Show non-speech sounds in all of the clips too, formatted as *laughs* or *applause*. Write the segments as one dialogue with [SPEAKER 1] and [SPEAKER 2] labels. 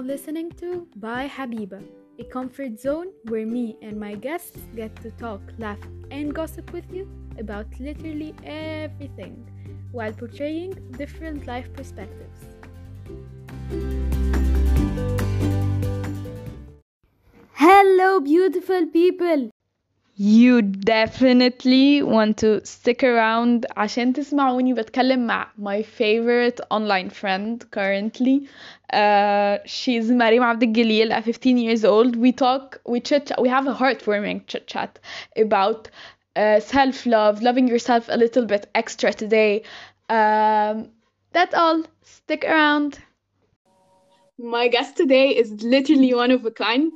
[SPEAKER 1] now listening to By Habiba, a comfort zone where me and my guests get to talk, laugh, and gossip with you about literally everything while portraying different life perspectives. Hello, beautiful people!
[SPEAKER 2] You definitely want to stick around عشان تسمعوني بتكلم مع my favorite online friend currently. Uh, she's Mariam Abdelgelil at 15 years old. We talk, we chit, we have a heartwarming chit chat about uh, self love, loving yourself a little bit extra today. Um, that's all. Stick around.
[SPEAKER 3] My guest today is literally one of a kind,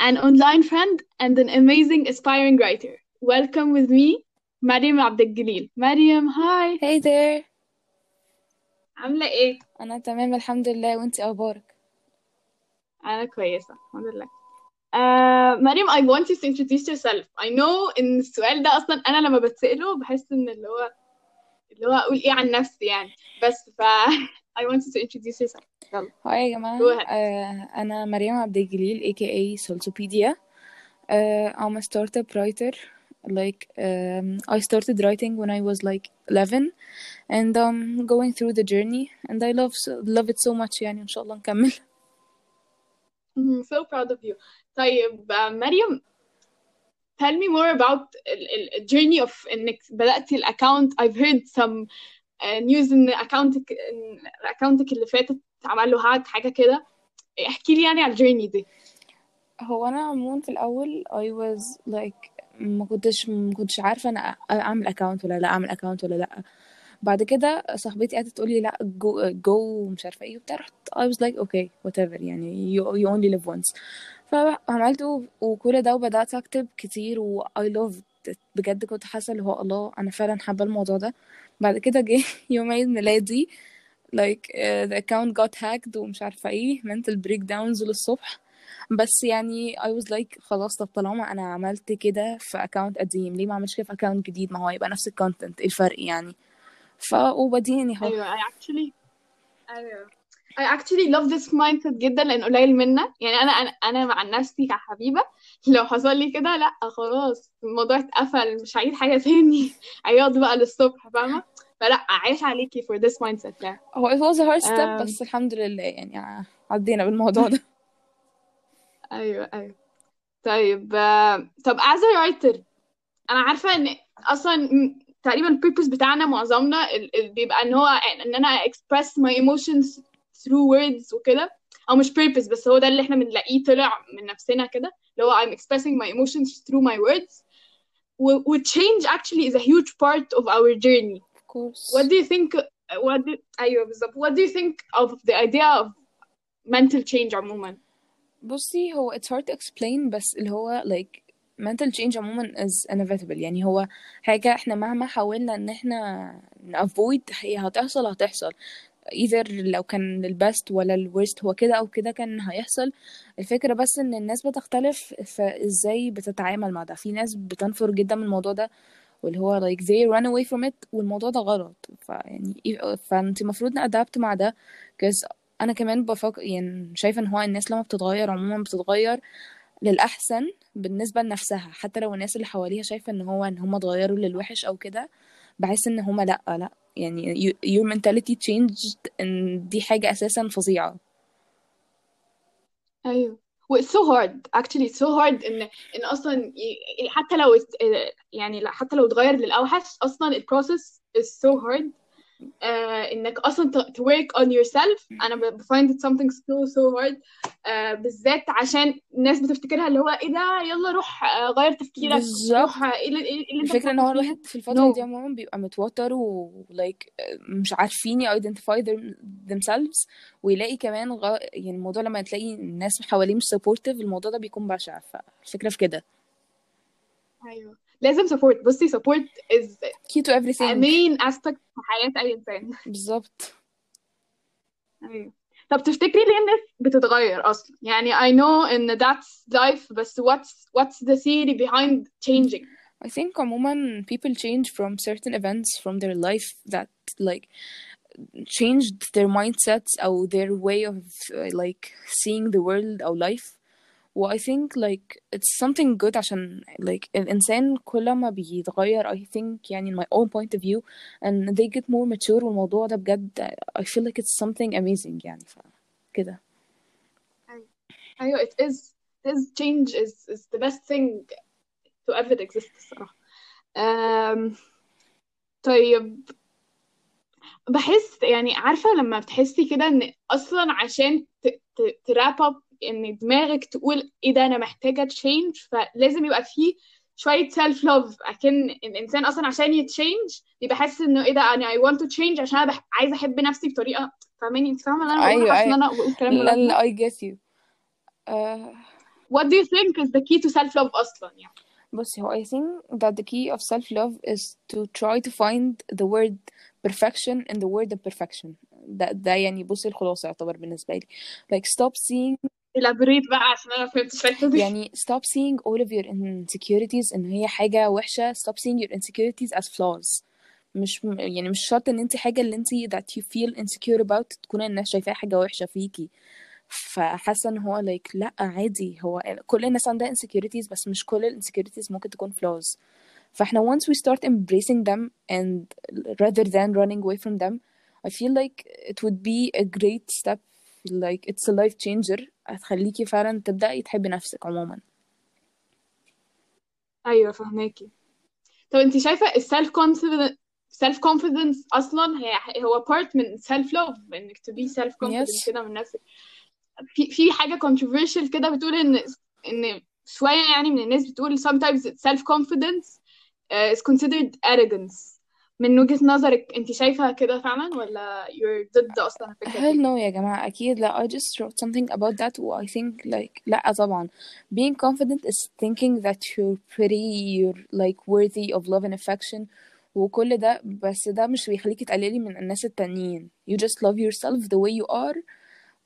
[SPEAKER 3] an online friend and an amazing aspiring writer. Welcome with me, Mariam Abdelgelil. Mariam, hi.
[SPEAKER 4] Hey there
[SPEAKER 3] عاملة ايه؟
[SPEAKER 4] أنا تمام الحمد لله وانتي أخبارك
[SPEAKER 3] أنا كويسة الحمد لله. Uh, مريم I want you to introduce yourself. I know إن السؤال ده أصلا أنا لما بتسأله بحس إن اللي هو اللي هو أقول إيه عن نفسي يعني بس *laughs* ف I want you to introduce yourself. يلا.
[SPEAKER 4] هاي يا جماعة
[SPEAKER 3] Go ahead.
[SPEAKER 4] آه أنا مريم عبد الجليل aka Solsopedia uh, I'm a startup writer like um, I started writing when I was like 11 and um going through the journey and I love love it so much يعني إن شاء الله نكمل
[SPEAKER 3] I'm so proud of you. طيب uh, مريم tell me more about ال- ال- journey of إنك بدأتي الأكاونت I've heard some news إن أكاونتك إن أكاونتك اللي فاتت عمل له هاك حاجة كده. احكي لي يعني على الجيرني دي.
[SPEAKER 4] هو أنا عموما في الأول I was like ما كنتش ما كنتش عارفة أنا أعمل account ولا لا أعمل account ولا لا. بعد كده صاحبتي قعدت تقولي لا جو جو مش عارفة إيه وبتاع. رحت I was like okay whatever يعني you, you only live once. فعملته وكل ده وبدأت أكتب كتير و I loved بجد كنت حاسة اللي هو الله أنا فعلا حابة الموضوع ده. بعد كده جه *laughs* يوم عيد ميلادي like uh, the account got hacked ومش عارفة إيه mental breakdowns للصبح. بس يعني I was like خلاص طب طالما أنا عملت كده في account قديم ليه ما عملتش كده في account جديد؟ ما هو هيبقى نفس الكونتنت إيه الفرق يعني؟ ف وبديني اهو
[SPEAKER 3] أيوة I actually أيوة. I actually love this mindset جدا لأن قليل منا. يعني أنا أنا أنا مع نفسي كحبيبة. *laughs* لو حصل لي كده لأ خلاص الموضوع اتقفل مش هعيد حاجة تاني. *laughs* عياط بقى للصبح فاهمة؟ فلأ عايش عليكي for this mindset يعني.
[SPEAKER 4] هو it was a hard step
[SPEAKER 3] آم.
[SPEAKER 4] بس الحمد لله يعني عدينا بالموضوع ده. *laughs*
[SPEAKER 3] أيوه أيوه. طيب آه، طب as a writer أنا عارفة إن أصلا م- تقريبا البيربز بتاعنا معظمنا ال- ال- بيبقى إن هو إن أنا express my emotions through words وكده. أو مش purpose بس هو ده اللي إحنا بنلاقيه طلع من نفسنا كده اللي هو I'm expressing my emotions through my words و و- change actually is a huge part of our journey
[SPEAKER 4] of course
[SPEAKER 3] what do you think what do, أيوه بالظبط what do you think of the idea of mental change عموما
[SPEAKER 4] بصي هو it's hard to explain بس اللي هو like mental change عموما is inevitable يعني هو حاجة إحنا مهما حاولنا ان إحنا avoid هي هتحصل هتحصل either لو كان البست ولا الورست هو كده أو كده كان هيحصل. الفكرة بس إن الناس بتختلف في إزاي بتتعامل مع ده. في ناس بتنفر جدا من الموضوع ده واللي هو like they run away from it والموضوع ده غلط. فيعني فأنت المفروض نأدابت مع ده because أنا كمان بفكر يعني شايفة إن هو الناس لما بتتغير عموما بتتغير للأحسن بالنسبة لنفسها. حتى لو الناس اللي حواليها شايفة إن هو إن هم اتغيروا للوحش أو كده بحس إن هم لأ لأ. يعني you- your mentality changed إن دي حاجة أساسا فظيعة.
[SPEAKER 3] أيوه. و it's so hard. Actually it's so hard إن إن أصلا حتى لو يعني لا- حتى لو اتغير للأوحش أصلا ال process is so hard. آه إنك أصلا ت- to work on yourself. أنا ب- ب- find it something so so hard. آه بالذات عشان الناس بتفتكرها اللي هو إيه ده؟ يلا روح آه غير تفكيرك.
[SPEAKER 4] بالظبط.
[SPEAKER 3] روح آه، إيه اللي إيه اللي أنت
[SPEAKER 4] الفكرة إن هو الواحد في الفترة
[SPEAKER 3] no.
[SPEAKER 4] دي عموما بيبقى متوتر و like مش عارفين ي identify them, themselves. ويلاقي كمان غ... يعني الموضوع لما تلاقي الناس حواليه مش supportive الموضوع ده بيكون بشع فالفكرة في كده.
[SPEAKER 3] أيوه. لازم support بصي support is
[SPEAKER 4] key to
[SPEAKER 3] a
[SPEAKER 4] everything
[SPEAKER 3] main aspect في حياة اي انسان
[SPEAKER 4] بالظبط
[SPEAKER 3] ايوه طب تفتكري ليه الناس بتتغير اصلا يعني I know ان that's life بس what's what's the theory behind changing
[SPEAKER 4] I think عموما people change from certain events from their life that like changed their mindsets أو their way of uh, like seeing the world أو life و I think like it's something good عشان like الإنسان كل ما بيتغير I think يعني in my own point of view and they get more mature والموضوع ده بجد I feel like it's something amazing يعني ف كده
[SPEAKER 3] ايوه it is it is change is is the best thing to ever exist الصراحة أم... طيب بحس يعني عارفة لما بتحسي كده ان اصلا عشان تراب اب إن دماغك تقول إيه ده أنا محتاجة change فلازم يبقى فيه شوية self love اكن الإنسان أصلا عشان ي change يبقى حاسس إنه إيه ده أنا I want to change عشان أنا بح... عايزة أحب نفسي بطريقة. فاهماني؟ أنت فاهمة اللي أنا بقوله؟
[SPEAKER 4] أيوة أيوة.
[SPEAKER 3] أنا بقول كلام
[SPEAKER 4] لا لا get you. uh,
[SPEAKER 3] What do you think is the key to self love أصلا يعني؟
[SPEAKER 4] بصي هو I think that the key of self-love is to try to find the word perfection in the word imperfection ده ده يعني بصي الخلاصة يعتبر بالنسبة لي. Like stop seeing
[SPEAKER 3] elaborate بقى عشان أنا فهمتش الحتة دي
[SPEAKER 4] يعني stop seeing all of your insecurities إن هي حاجة وحشة stop seeing your insecurities as flaws مش يعني مش شرط ان انت حاجة اللي انت that you feel insecure about تكون الناس شايفاها حاجة وحشة فيكي فحاسة ان هو like لا عادي هو كل الناس عندها insecurities بس مش كل ال insecurities ممكن تكون flaws فاحنا once we start embracing them and rather than running away from them I feel like it would be a great step like it's a life changer هتخليكي فعلا تبدأي تحبي نفسك عموما.
[SPEAKER 3] أيوه فهماكي. طب انت شايفة السيلف confidence self confidence أصلا هي هو part من self love إنك to be self confident
[SPEAKER 4] yes.
[SPEAKER 3] كده من نفسك. في في حاجة controversial كده بتقول إن إن شوية يعني من الناس بتقول sometimes self confidence uh, is considered arrogance. من وجهة نظرك انت شايفة كده فعلا ولا you're ضد أصلا الفكرة
[SPEAKER 4] hell
[SPEAKER 3] دي
[SPEAKER 4] no يا جماعة أكيد لا I just wrote something about that و I think like لا طبعا being confident is thinking that you're pretty you're like worthy of love and affection وكل ده بس ده مش بيخليكي تقللي من الناس التانيين you just love yourself the way you are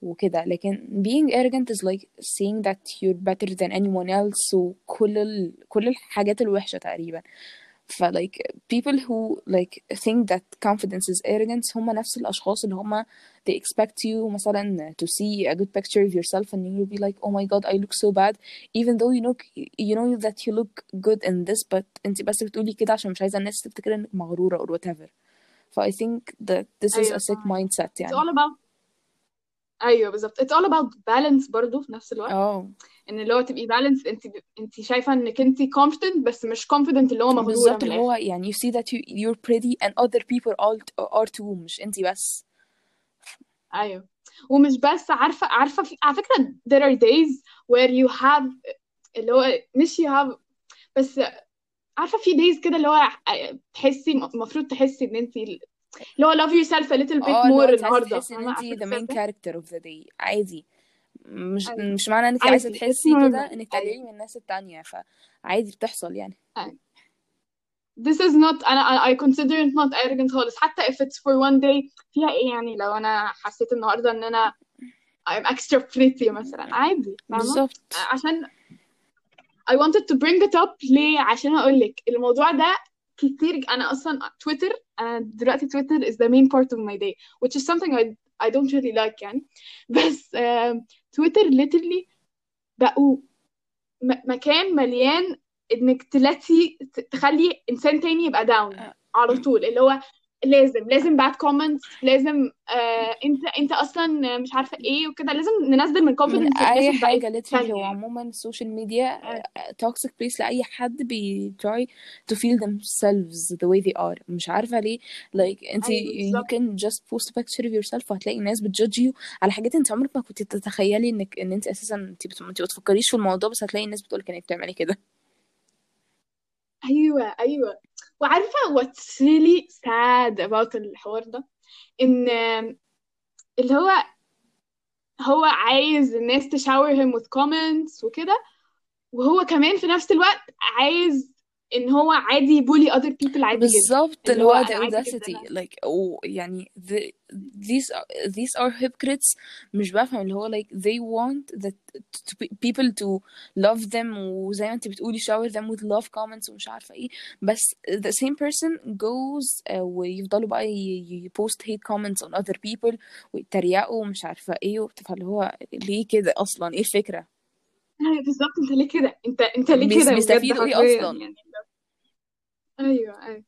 [SPEAKER 4] وكده لكن being arrogant is like saying that you're better than anyone else وكل ال... كل الحاجات الوحشة تقريبا ف like people who like think that confidence is arrogance هم نفس الأشخاص اللي هم they expect you مثلا to see a good picture of yourself and you'll be like oh my god I look so bad even though you know you know that you look good in this but انت بس بتقولي كده عشان مش عايزة الناس تفتكر انك مغرورة or whatever ف I think that this is
[SPEAKER 3] ايوه
[SPEAKER 4] a sick
[SPEAKER 3] فاهمة
[SPEAKER 4] mindset
[SPEAKER 3] it's
[SPEAKER 4] يعني
[SPEAKER 3] all about أيوه بالظبط. It's all about balance برضو في نفس الوقت.
[SPEAKER 4] آه
[SPEAKER 3] إن اللي هو تبقي بالانس أنت أنت شايفة إنك أنت confident بس مش confident اللي هو مغروره
[SPEAKER 4] بالظبط اللي هو يعني you see that you, you're pretty and other people are, are too مش انتي بس.
[SPEAKER 3] أيوه. ومش بس عارفة عارفة في على فكرة there are days where you have اللي هو مش you have بس عارفة في days كده اللي هو تحسي المفروض تحسي إن أنت اللي هو love yourself a more
[SPEAKER 4] انت عايزة
[SPEAKER 3] النهارده.
[SPEAKER 4] تحسي إن main
[SPEAKER 3] الاحساس ده
[SPEAKER 4] character of the day. عادي. مش
[SPEAKER 3] أيوه.
[SPEAKER 4] مش معنى إنك
[SPEAKER 3] عادي it's
[SPEAKER 4] تحسي كده إنك تقللي
[SPEAKER 3] أيوه
[SPEAKER 4] من الناس التانية فعادي بتحصل يعني.
[SPEAKER 3] أيوة. this is not أنا I consider it not arrogant خالص. حتى if it's for one day فيها إيه يعني؟ لو أنا حسيت النهارده إن أنا I'm extra pretty مثلا. عادي
[SPEAKER 4] بالظبط.
[SPEAKER 3] عشان I wanted to bring it up ليه؟ عشان أقول لك الموضوع ده كتير. أنا أصلا تويتر أنا دلوقتي Twitter is the main part of my day which is something I I don't really like يعني. بس Twitter literally بقوا م- مكان مليان إنك تلاتي ت- تخلي إنسان تاني يبقى down على طول. اللي هو لازم لازم بعد comments لازم آه انت انت أصلا مش عارفة إيه وكده لازم ننزل من
[SPEAKER 4] من
[SPEAKER 3] confidence أي
[SPEAKER 4] literally
[SPEAKER 3] التانية
[SPEAKER 4] هو عموما ال social
[SPEAKER 3] media
[SPEAKER 4] toxic place لأي حد بي try to feel themselves the way they are. مش عارفة ليه. Like انت
[SPEAKER 3] أيوه
[SPEAKER 4] you
[SPEAKER 3] بالظبط
[SPEAKER 4] can just post a picture of yourself وهتلاقي ناس بت judge you على حاجات انت عمرك ما كنت تتخيلي انك ان انت أساسا انت. انت بتفكريش في الموضوع بس هتلاقي الناس بتقولك انك بتعملي كده.
[SPEAKER 3] أيوه أيوه. وعارفة what's really sad about الحوار ده؟ إن اللي هو هو عايز الناس تشاور him with comments وكده وهو كمان في نفس الوقت عايز إن هو عادي يبولي other people عادي
[SPEAKER 4] بالظبط
[SPEAKER 3] اللي هو
[SPEAKER 4] the audacity. Like oh يعني the, these are, these are hypocrites. مش بفهم اللي هو like they want that to be- people to love them. وزي ما انت بتقولي shower them with love comments ومش عارفة إيه. بس the same person goes uh, ويفضلوا بقى ي- ي- post hate comments on other people ويتريقوا ومش عارفة إيه فاللي هو ليه كده أصلا؟ إيه الفكرة؟
[SPEAKER 3] أيوه *laughs* بالظبط انت ليه كده؟ انت انت ليه كده
[SPEAKER 4] بيستفيدوا
[SPEAKER 3] إيه
[SPEAKER 4] أصلا؟
[SPEAKER 3] يعني؟ ايوه ايوه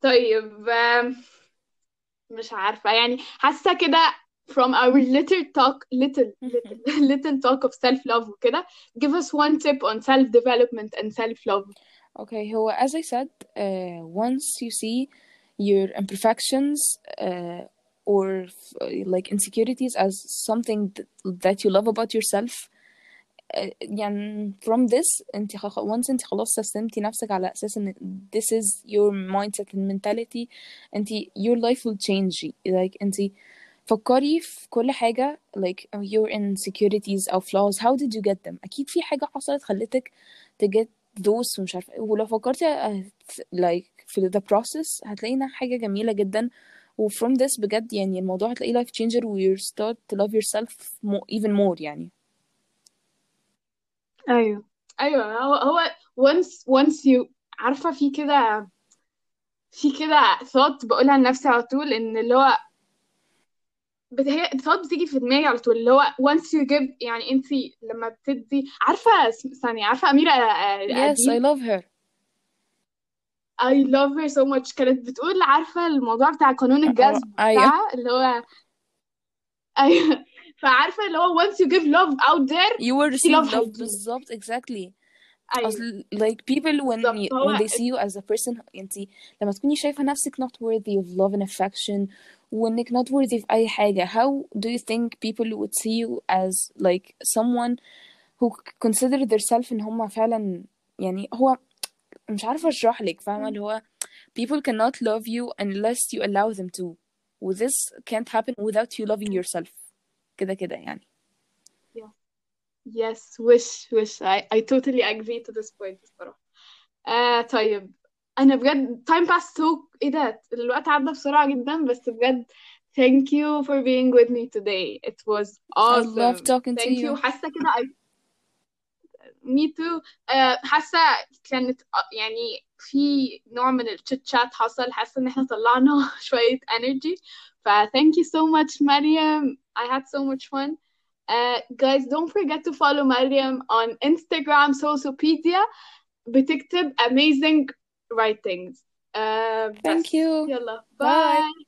[SPEAKER 3] طيب آم، مش عارفة يعني حاسة كده from our little talk little *laughs* little little talk of self love وكده give us one tip on self development and self love
[SPEAKER 4] Okay, هو as I said, uh, once you see your imperfections uh, or f- like insecurities as something th- that you love about yourself uh, يعني from this انت once انت خلاص سستمتي نفسك على أساس ان this is your mindset and mentality انت your life will change like انت فكري في كل حاجة like your insecurities أو flaws how did you get them أكيد في حاجة حصلت خلتك to get those ومش عارفة إيه. ولو فكرتي uh, like في the process هتلاقينا حاجة جميلة جدا و from this بجد يعني الموضوع هتلاقيه life changer و you start to love yourself even more يعني
[SPEAKER 3] أيوه. أيوه هو هو once once you عارفة في كده في كده thought بقولها لنفسي على طول إن اللي هو بت- هي thought بتيجي في دماغي على طول اللي هو once you give يعني انت لما بتدي عارفة اسم- ثانية عارفة أميرة آه،
[SPEAKER 4] yes I love her.
[SPEAKER 3] I love her so much. كانت بتقول عارفة الموضوع بتاع قانون الجذب بتاعها؟ اللي هو أيوه. فعارفة اللي هو once you give love out there
[SPEAKER 4] you will
[SPEAKER 3] في
[SPEAKER 4] receive
[SPEAKER 3] love
[SPEAKER 4] love
[SPEAKER 3] هيجيلك
[SPEAKER 4] بالظبط exactly
[SPEAKER 3] أيوه
[SPEAKER 4] أصل like people when
[SPEAKER 3] بالظبط
[SPEAKER 4] you,
[SPEAKER 3] هو
[SPEAKER 4] when they see you as a person انت لما تكوني شايفة نفسك not worthy of love and affection وانك not worthy في أي حاجة how do you think people would see you as like someone who consider themselves ان هم فعلا يعني هو مش عارفة اشرح لك فاهمة اللي هو people cannot love you unless you allow them to و this can't happen without you loving yourself كده كده يعني
[SPEAKER 3] yes wish wish I, I totally agree to this point الصراحة آه طيب أنا بجد time passed so إيه ده الوقت عدى بسرعة جدا بس بجد thank you for being with me today it was
[SPEAKER 4] I love
[SPEAKER 3] awesome
[SPEAKER 4] talking to
[SPEAKER 3] thank you
[SPEAKER 4] you
[SPEAKER 3] حاسة كده I me too آه حاسة كانت آه، يعني في نوع من الشات شات حصل حاسة إن إحنا طلعنا *laughs* شوية energy ف thank you so much مريم I had so much fun uh, guys don't forget to follow مريم on Instagram Sociopedia بتكتب amazing writings uh,
[SPEAKER 4] thank
[SPEAKER 3] بس
[SPEAKER 4] you
[SPEAKER 3] يلا
[SPEAKER 4] bye
[SPEAKER 3] bye